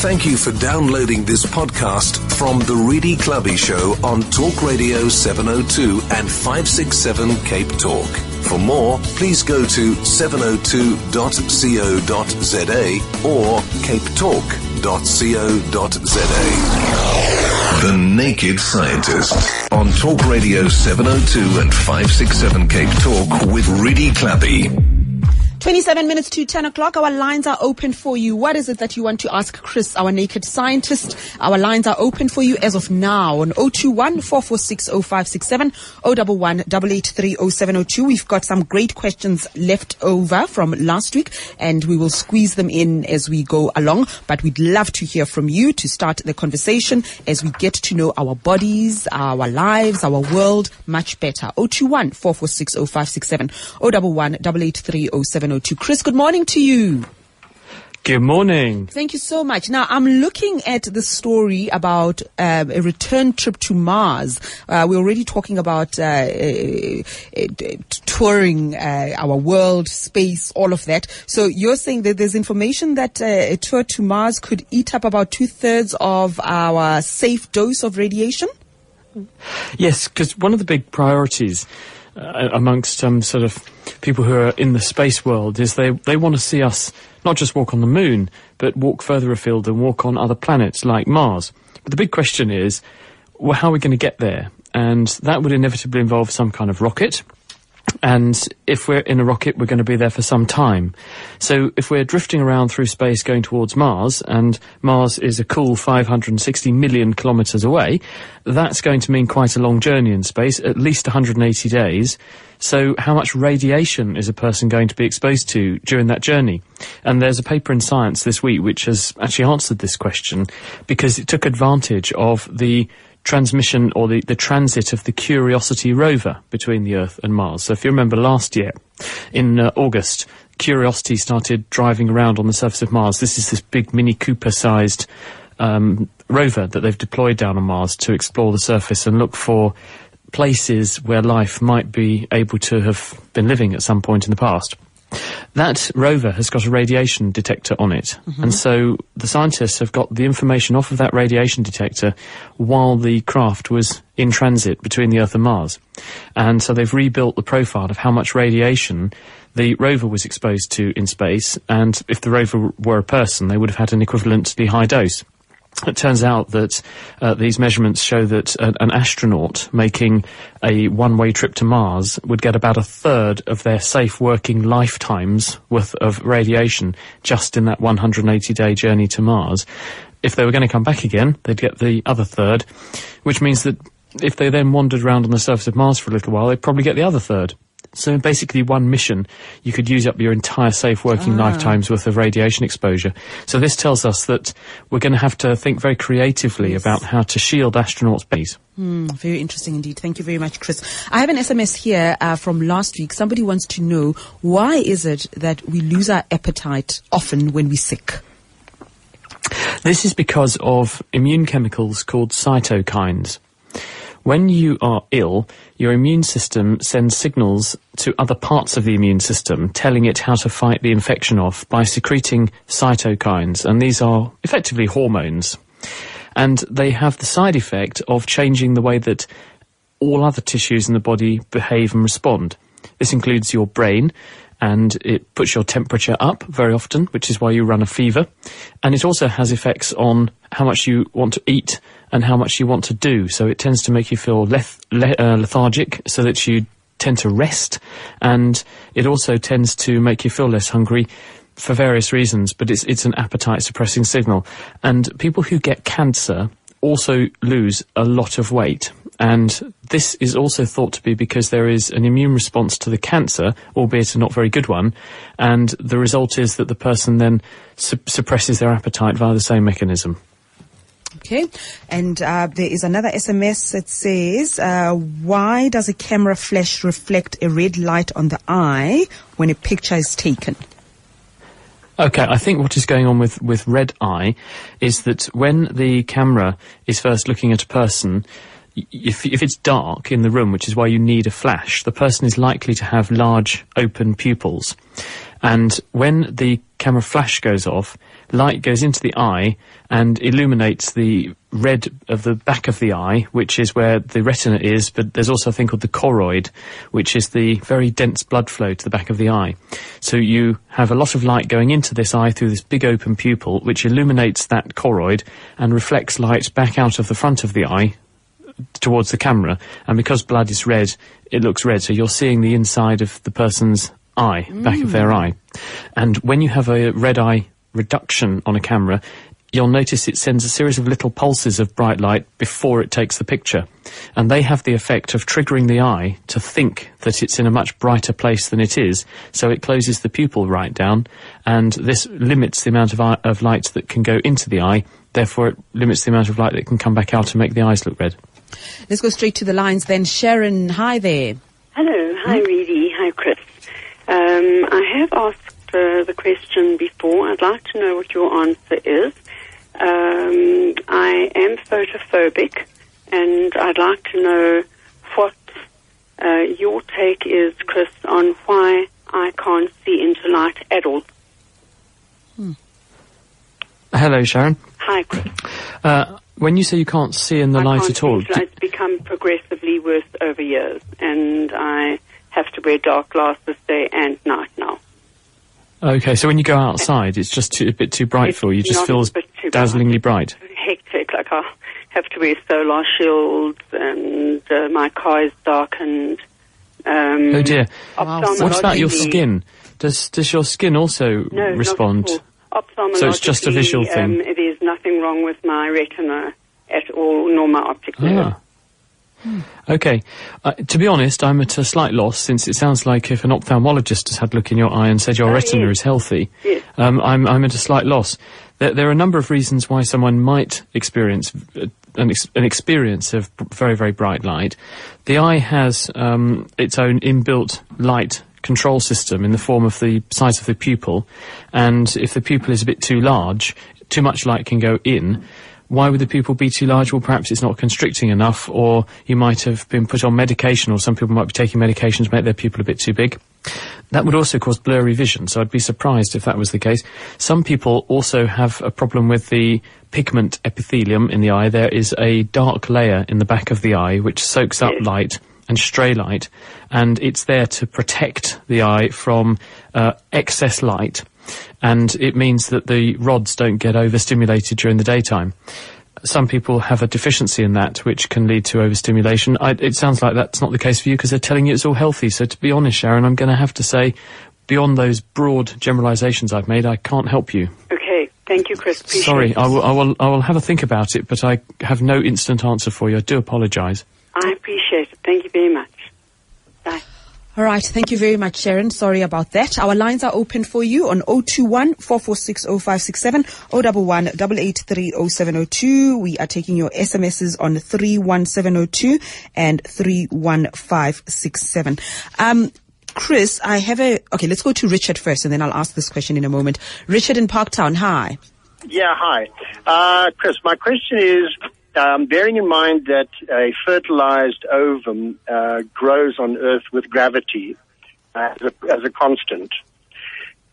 Thank you for downloading this podcast from The Redi Tlhabi Show on Talk Radio 702 and 567 Cape Talk. For more, please go to 702.co.za or capetalk.co.za. The Naked Scientist on Talk Radio 702 and 567 Cape Talk with Redi Tlhabi. 27 minutes to 10 o'clock. Our lines are open for you. What is it that you want to ask Chris, our naked scientist? Our lines are open for you as of now on 021 446 0567 011 883 We've got some great questions left over from last week and we will squeeze them in as we go along. But we'd love to hear from you to start the conversation as we get to know our bodies, our lives, our world much better. 021 446 0567 011 883 702. Chris, good morning to you. Good morning. Thank you so much. Now, I'm looking at the story about uh, a return trip to Mars. Uh, we're already talking about uh, uh, uh touring uh, our world, space, all of that. So you're saying that there's information that a tour to Mars could eat up about two thirds of our safe dose of radiation? Yes, because one of the big priorities uh, amongst um, sort of people who are in the space world is they, they want to see us not just walk on the moon, but walk further afield and walk on other planets like Mars. But the big question is, well, how are we going to get there? And that would inevitably involve some kind of rocket. And if we're in a rocket, we're going to be there for some time. So if we're drifting around through space going towards Mars, and Mars is a cool 560 million kilometres away, that's going to mean quite a long journey in space, at least 180 days. So how much radiation is a person going to be exposed to during that journey? And there's a paper in Science this week which has actually answered this question because it took advantage of the transmission or the, the transit of the Curiosity rover between the Earth and Mars. So if you remember last year, in uh, August, Curiosity started driving around on the surface of Mars. This is this big Mini Cooper sized um, rover that they've deployed down on Mars to explore the surface and look for places where life might be able to have been living at some point in the past. That rover has got a radiation detector on it. Mm-hmm. And so the scientists have got the information off of that radiation detector while the craft was in transit between the Earth and Mars. And so they've rebuilt the profile of how much radiation the rover was exposed to in space. And if the rover were a person, they would have had an equivalently high dose. It turns out that uh, these measurements show that an, an astronaut making a one-way trip to Mars would get about a third of their safe working lifetimes worth of radiation just in that 180-day journey to Mars. If they were going to come back again, they'd get the other third, which means that if they then wandered around on the surface of Mars for a little while, they'd probably get the other third. So basically one mission, you could use up your entire safe working ah. lifetime's worth of radiation exposure. So this tells us that we're going to have to think very creatively yes. about how to shield astronauts' bodies. Mm, very interesting indeed. Thank you very much, Chris. I have an SMS here uh, from last week. Somebody wants to know why is it that we lose our appetite often when we're sick? This is because of immune chemicals called cytokines. When you are ill, your immune system sends signals to other parts of the immune system telling it how to fight the infection off by secreting cytokines, and these are effectively hormones. And they have the side effect of changing the way that all other tissues in the body behave and respond. This includes your brain, and it puts your temperature up very often, which is why you run a fever. And it also has effects on how much you want to eat and how much you want to do. So it tends to make you feel leth- le- uh, lethargic so that you tend to rest. And it also tends to make you feel less hungry for various reasons, but it's, it's an appetite suppressing signal. And people who get cancer also lose a lot of weight. And this is also thought to be because there is an immune response to the cancer, albeit a not very good one. And the result is that the person then su- suppresses their appetite via the same mechanism. Okay, and uh, there is another SMS that says, uh, "Why does a camera flash reflect a red light on the eye when a picture is taken?" Okay, I think what is going on with, with red eye is that when the camera is first looking at a person, if, if it's dark in the room, which is why you need a flash, the person is likely to have large open pupils. And when the camera flash goes off, light goes into the eye and illuminates the red of the back of the eye, which is where the retina is, but there's also a thing called the choroid, which is the very dense blood flow to the back of the eye. So you have a lot of light going into this eye through this big open pupil, which illuminates that choroid and reflects light back out of the front of the eye towards the camera. And because blood is red, it looks red. So you're seeing the inside of the person's eye, back of their mm. eye. And when you have a red eye reduction on a camera, you'll notice it sends a series of little pulses of bright light before it takes the picture. And they have the effect of triggering the eye to think that it's in a much brighter place than it is. So it closes the pupil right down. And this limits the amount of, eye, of light that can go into the eye. Therefore, it limits the amount of light that can come back out and make the eyes look red. Let's go straight to the lines then. Sharon, hi there. Hello. Hi, Redi. Hi, Chris. Um, I have asked uh, the question before. I'd like to know what your answer is. Um, I am photophobic, and I'd like to know what uh, your take is, Chris, on why I can't see into light at all. Hello, Sharon. Hi, Chris. Uh, when you say you can't see in the I light can't at all, see into light. It's become progressively worse over years, and I have to wear dark glasses day and night now. okay, so when you go outside, it's just too, a bit too bright It's for you. It just feels a bit too dazzlingly bright. hectic. Like I have to wear solar shields, and uh, my car is darkened. Um, Oh dear. Wow. What about your skin? Does does your skin also No, respond? Not. So it's just a visual Ophthalmologically, thing? Um, there's nothing wrong with my retina at all, nor my optic nerve. Ah. Okay. Uh, to be honest, I'm at a slight loss since it sounds like if an ophthalmologist has had a look in your eye and said your Oh, retina yes. is healthy, Yes. um, I'm, I'm at a slight loss. There, there are a number of reasons why someone might experience uh, an, ex- an experience of very, very bright light. The eye has um, its own inbuilt light control system in the form of the size of the pupil, and if the pupil is a bit too large, too much light can go in. Why would the pupil be too large? Well, perhaps it's not constricting enough, or you might have been put on medication, or some people might be taking medication to make their pupil a bit too big. That would also cause blurry vision, so I'd be surprised if that was the case. Some people also have a problem with the pigment epithelium in the eye. There is a dark layer in the back of the eye which soaks up light and stray light, and it's there to protect the eye from uh, excess light, and it means that the rods don't get overstimulated during the daytime. Some people have a deficiency in that, which can lead to overstimulation. I, it sounds like that's not the case for you because they're telling you it's all healthy. So to be honest, Sharon, I'm going to have to say, beyond those broad generalisations I've made, I can't help you. Okay, thank you, Chris. Appreciate Sorry. I will, I will, I will have a think about it, but I have no instant answer for you. I do apologise. I appreciate it. Thank you very much. Bye. All right. Thank you very much, Sharon. Sorry about that. Our lines are open for you on 021 446 0567 011 883 0702. We are taking your SMSs on 31702 and 31567. Um, Chris, I have a, okay, let's go to Richard first and then I'll ask this question in a moment. Richard in Parktown, hi. Yeah, hi. Uh, Chris, my question is, um, bearing in mind that a fertilized ovum uh, grows on Earth with gravity as a, as a constant,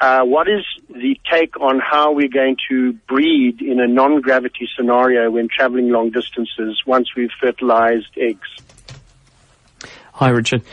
uh, what is the take on how we're going to breed in a non-gravity scenario when traveling long distances once we've fertilized eggs? Hi, Richard.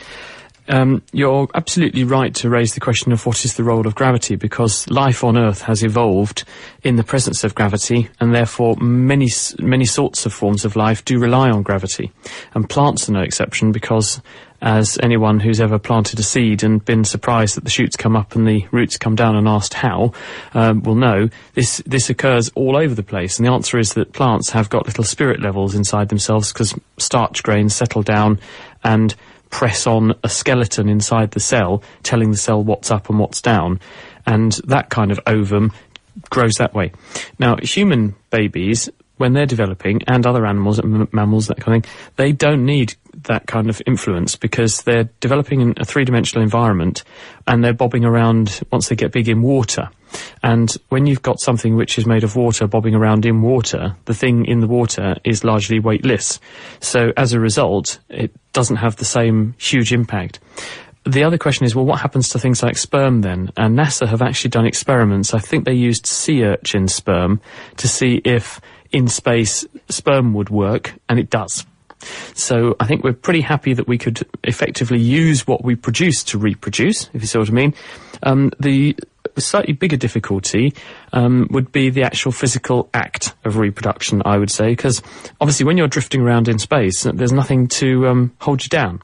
Um, you're absolutely right to raise the question of what is the role of gravity because life on Earth has evolved in the presence of gravity and therefore many, many sorts of forms of life do rely on gravity. And plants are no exception because as anyone who's ever planted a seed and been surprised that the shoots come up and the roots come down and asked how, um, will know this this occurs all over the place. And the answer is that plants have got little spirit levels inside themselves because starch grains settle down and press on a skeleton inside the cell, telling the cell what's up and what's down. And that kind of ovum grows that way. Now, human babies, when they're developing, and other animals, mammals, that kind of thing, they don't need that kind of influence because they're developing in a three-dimensional environment and they're bobbing around once they get big in water. And when you've got something which is made of water bobbing around in water, the thing in the water is largely weightless. So as a result, it doesn't have the same huge impact. The other question is, well, what happens to things like sperm then? And NASA have actually done experiments. I think they used sea urchin sperm to see if in space sperm would work, and it does. So I think we're pretty happy that we could effectively use what we produce to reproduce, if you see what I mean. Um, the slightly bigger difficulty um, would be the actual physical act of reproduction, I would say, because obviously when you're drifting around in space, there's nothing to um, hold you down.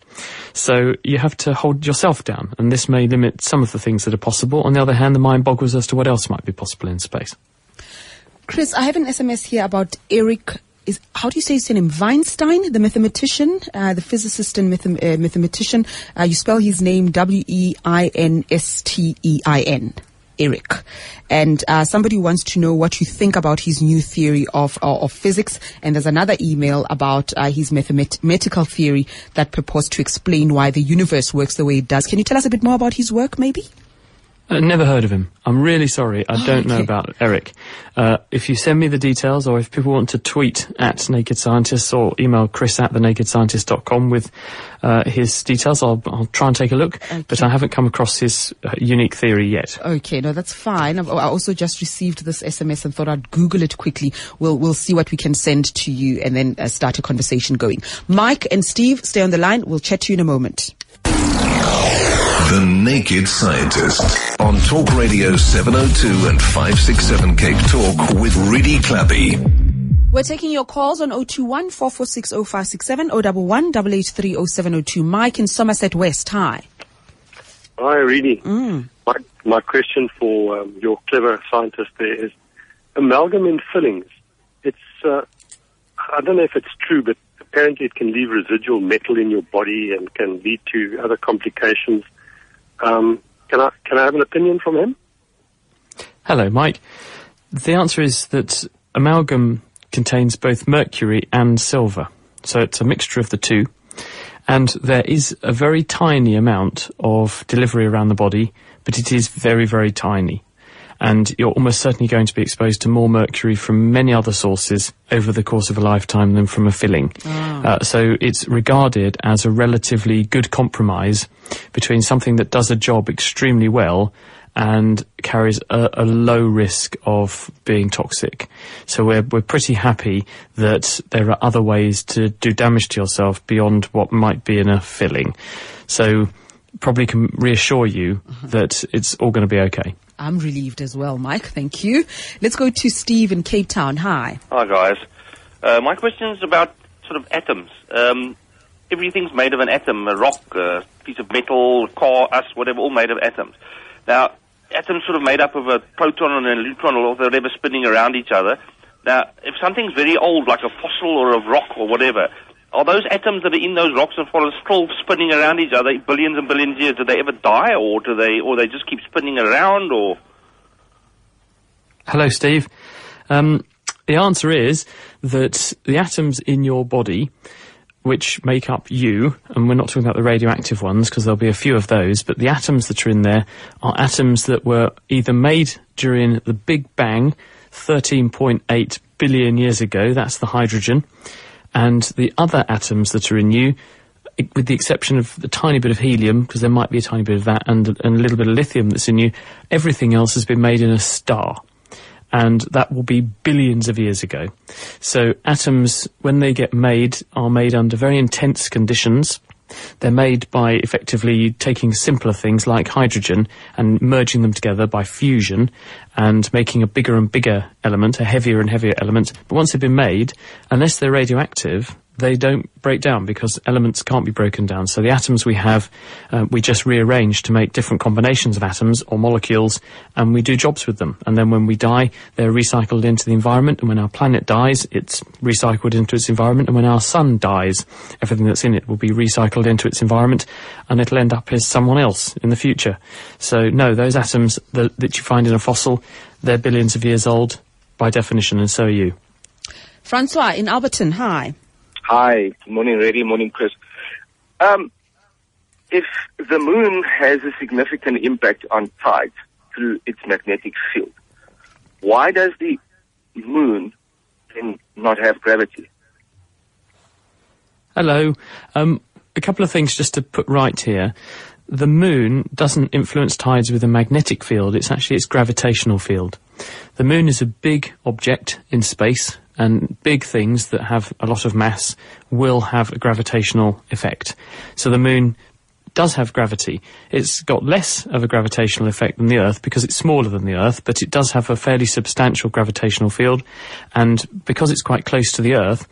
So you have to hold yourself down, and this may limit some of the things that are possible. On the other hand, the mind boggles as to what else might be possible in space. Chris, I have an SMS here about Eric is how do you say his name? Weinstein, the mathematician, uh, the physicist and mathem- uh, mathematician. Uh, you spell his name W E I N S T E I N. Eric, and uh, somebody wants to know what you think about his new theory of uh, of physics. And there's another email about uh, his mathematical theory that purports to explain why the universe works the way it does. Can you tell us a bit more about his work, maybe? Uh, never heard of him. I'm really sorry. I oh, don't know about Eric. Uh, if you send me the details or if people want to tweet at Naked Scientists or email chris at thenakedscientist.com with uh, his details, I'll, I'll, try and take a look. Okay. But I haven't come across his uh, unique theory yet. Okay, no, that's fine. I've, i also just received this SMS and thought I'd Google it quickly. We'll, we'll see what we can send to you and then uh, start a conversation going. Mike and Steve, stay on the line. We'll chat to you in a moment. The Naked Scientist on Talk Radio 702 and 567 Cape Talk with Redi Tlhabi. We're taking your calls on 021 446 0567 011 883 Mike in Somerset West. Hi. Hi, Redi. Mm. My, my question for um, your clever scientist there is amalgam in fillings. It's, uh, I don't know if it's true, but apparently it can leave residual metal in your body and can lead to other complications. Um, can I can I have an opinion from him? Hello, Mike. The answer is that amalgam contains both mercury and silver, so it's a mixture of the two. And there is a very tiny amount of delivery around the body, but it is very, very tiny and you're almost certainly going to be exposed to more mercury from many other sources over the course of a lifetime than from a filling. Oh. Uh, so it's regarded as a relatively good compromise between something that does a job extremely well and carries a, a, low risk of being toxic. So we're we're pretty happy that there are other ways to do damage to yourself beyond what might be in a filling. So probably can reassure you uh-huh. that it's all going to be okay. I'm relieved as well, Mike. Thank you. Let's go to Steve in Cape Town. Hi. Hi, guys. Uh, my question is about sort of atoms. Um, everything's made of an atom, a rock, a piece of metal, a car, us, whatever, all made of atoms. Now, atoms sort of made up of a proton and a neutron or whatever spinning around each other. Now, if something's very old, like a fossil or a rock or whatever, are those atoms that are in those rocks and forests still spinning around each other billions and billions of years? Do they ever die, or do they, or they just keep spinning around, or? Hello, Steve. Um, the answer is that the atoms in your body, which make up you, and we're not talking about the radioactive ones because there'll be a few of those, but the atoms that are in there are atoms that were either made during the Big Bang, 13.8 billion years ago. That's the hydrogen and the other atoms that are in you, with the exception of the tiny bit of helium, because there might be a tiny bit of that, and, and a little bit of lithium that's in you, everything else has been made in a star. And that will be billions of years ago. So atoms, when they get made, are made under very intense conditions. They're made by effectively taking simpler things like hydrogen and merging them together by fusion and making a bigger and bigger element, a heavier and heavier element. But once they've been made, unless they're radioactive, they don't break down because elements can't be broken down. So the atoms we have, uh, we just rearrange to make different combinations of atoms or molecules, and we do jobs with them. And then when we die, they're recycled into the environment. And when our planet dies, it's recycled into its environment. And when our sun dies, everything that's in it will be recycled into its environment, and it'll end up as someone else in the future. So no, those atoms that, that you find in a fossil, they're billions of years old by definition, and so are you. Francois in Alberton, hi. Hi, morning, Redi, morning, Chris. Um, if the moon has a significant impact on tides through its magnetic field, why does the moon then not have gravity? Hello. Um, a couple of things just to put right here. The moon doesn't influence tides with a magnetic field, it's actually its gravitational field. The moon is a big object in space, and big things that have a lot of mass will have a gravitational effect. So the moon does have gravity. It's got less of a gravitational effect than the Earth because it's smaller than the Earth, but it does have a fairly substantial gravitational field. And because it's quite close to the Earth,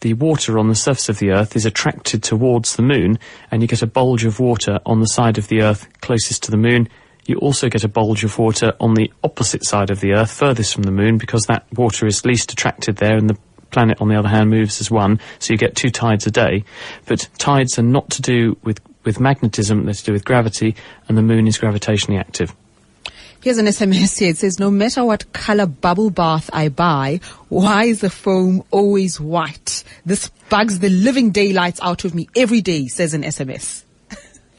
the water on the surface of the Earth is attracted towards the moon, and you get a bulge of water on the side of the Earth closest to the moon, you also get a bulge of water on the opposite side of the Earth, furthest from the Moon, because that water is least attracted there, and the planet, on the other hand, moves as one, so you get two tides a day. But tides are not to do with, with magnetism, they're to do with gravity, and the Moon is gravitationally active. Here's an SMS here. It says, no matter what color bubble bath I buy, why is the foam always white? This bugs the living daylights out of me every day, says an SMS.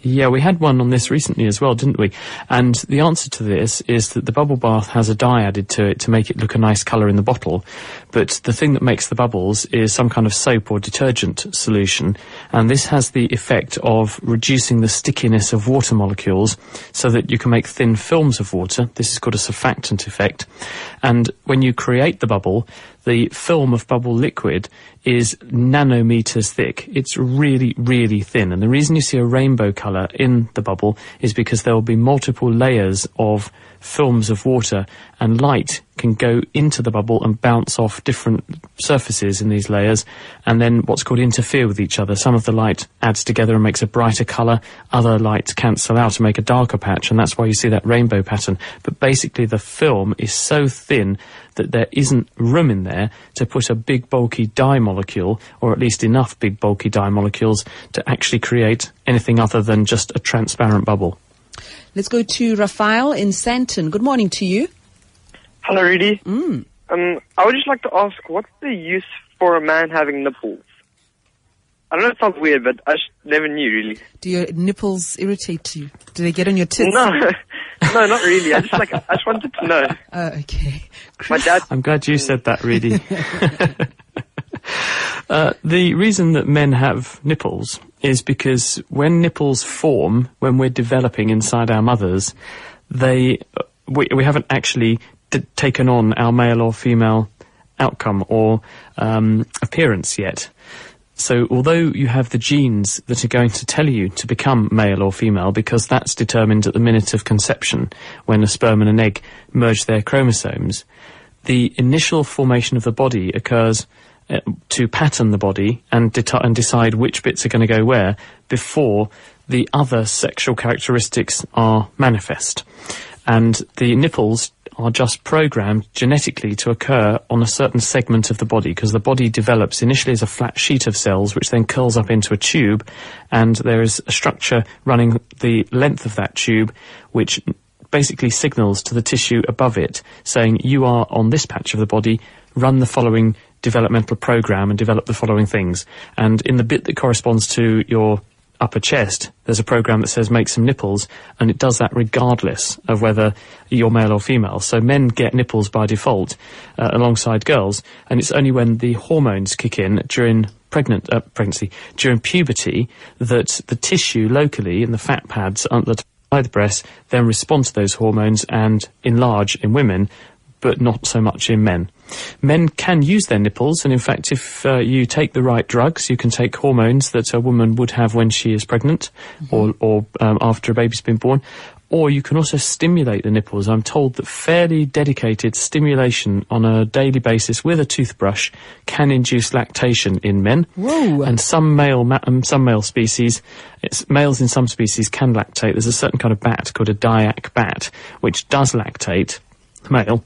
Yeah, we had one on this recently as well, didn't we? And the answer to this is that the bubble bath has a dye added to it to make it look a nice colour in the bottle. But the thing that makes the bubbles is some kind of soap or detergent solution. And this has the effect of reducing the stickiness of water molecules so that you can make thin films of water. This is called a surfactant effect. And when you create the bubble, the film of bubble liquid is nanometers thick. It's really, really thin. And the reason you see a rainbow colour in the bubble is because there will be multiple layers of films of water and light can go into the bubble and bounce off different surfaces in these layers and then what's called interfere with each other. Some of the light adds together and makes a brighter colour, other lights cancel out and make a darker patch and that's why you see that rainbow pattern. But basically the film is so thin that there isn't room in there to put a big bulky dye molecule or at least enough big bulky dye molecules to actually create anything other than just a transparent bubble. Let's go to Raphael in Sandton. Good morning to you. Hello, Rudy. Mm. Um, I would just like to ask, what's the use for a man having nipples? I don't know it sounds weird, but I just never knew really. Do your nipples irritate you? Do they get on your tits? No, no, not really. I just like, I just wanted to know. Oh, okay. My dad. I'm glad you said that, Redi. uh, the reason that men have nipples is because when nipples form, when we're developing inside our mothers, they we, we haven't actually d- taken on our male or female outcome or um, appearance yet. So although you have the genes that are going to tell you to become male or female, because that's determined at the minute of conception, when a sperm and an egg merge their chromosomes, the initial formation of the body occurs Uh, to pattern the body and, and decide which bits are going to go where before the other sexual characteristics are manifest. And the nipples are just programmed genetically to occur on a certain segment of the body because the body develops initially as a flat sheet of cells which then curls up into a tube and there is a structure running the length of that tube which basically signals to the tissue above it saying you are on this patch of the body run the following developmental program and develop the following things and in the bit that corresponds to your upper chest, there's a program that says make some nipples, and it does that regardless of whether you're male or female. So men get nipples by default uh, alongside girls, and it's only when the hormones kick in during pregnant uh, pregnancy during puberty that the tissue locally in the fat pads under the breast then respond to those hormones and enlarge in women but not so much in men. Men can use their nipples, and in fact, if uh, you take the right drugs, you can take hormones that a woman would have when she is pregnant mm-hmm. or, or um, after a baby's been born. Or you can also stimulate the nipples. I'm told that fairly dedicated stimulation on a daily basis with a toothbrush can induce lactation in men. Whoa. And some male, ma- um, some male species, males in some species can lactate. There's a certain kind of bat called a Dayak bat, which does lactate male,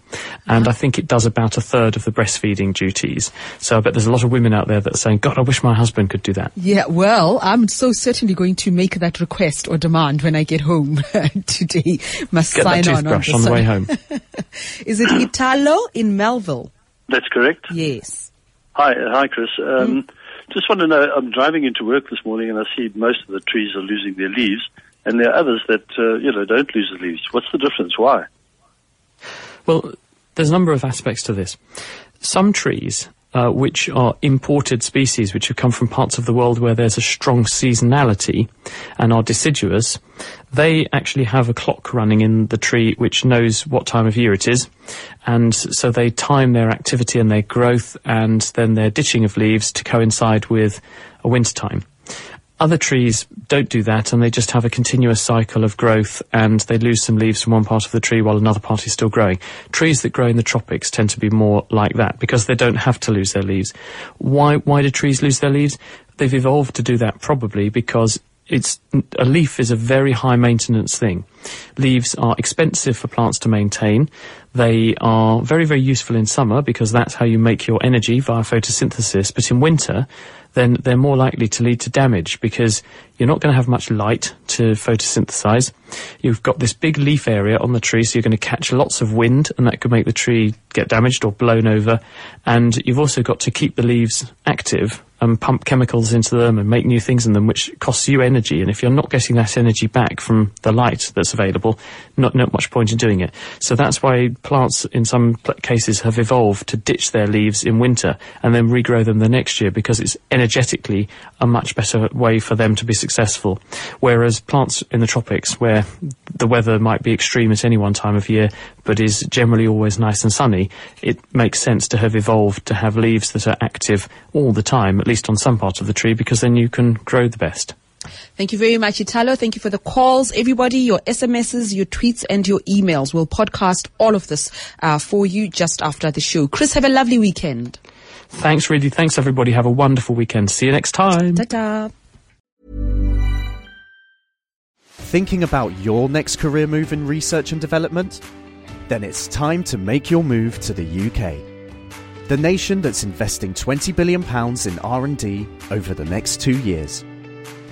and I think it does about a third of the breastfeeding duties. So I bet there's a lot of women out there that are saying, God, I wish my husband could do that. Yeah, well, I'm so certainly going to make that request or demand when I get home today. Must get sign that toothbrush on, on the way home. Is it Italo in Melville? That's correct. Yes. Hi, hi, Chris. Um, mm. Just want to know, I'm driving into work this morning and I see most of the trees are losing their leaves and there are others that, uh, you know, don't lose the leaves. What's the difference? Why? Well, there's a number of aspects to this. Some trees, uh, which are imported species, which have come from parts of the world where there's a strong seasonality and are deciduous, they actually have a clock running in the tree which knows what time of year it is. And so they time their activity and their growth and then their ditching of leaves to coincide with a winter time. Other trees don't do that and they just have a continuous cycle of growth and they lose some leaves from one part of the tree while another part is still growing. Trees that grow in the tropics tend to be more like that because they don't have to lose their leaves. Why, why do trees lose their leaves? They've evolved to do that probably because it's, a leaf is a very high maintenance thing. Leaves are expensive for plants to maintain. They are very, very useful in summer because that's how you make your energy via photosynthesis. But in winter, then they're more likely to lead to damage because you're not going to have much light to photosynthesize. You've got this big leaf area on the tree, so you're going to catch lots of wind, and that could make the tree get damaged or blown over. And you've also got to keep the leaves active and pump chemicals into them and make new things in them, which costs you energy. And if you're not getting that energy back from the light that's available, not, not much point in doing it. So that's why plants in some cases have evolved to ditch their leaves in winter and then regrow them the next year because it's energetically a much better way for them to be successful. Whereas plants in the tropics, where the weather might be extreme at any one time of year, but is generally always nice and sunny, it makes sense to have evolved to have leaves that are active all the time, at least on some part of the tree, because then you can grow the best. Thank you very much, Italo. Thank you for the calls. Everybody, your SMSs, your tweets, and your emails. We'll podcast all of this uh, for you just after the show. Chris, have a lovely weekend. Thanks, really. Thanks, everybody. Have a wonderful weekend. See you next time. Ta-ta. Thinking about your next career move in research and development? Then it's time to make your move to the UK. The nation that's investing 20 billion pounds in R&D over the next 2 years.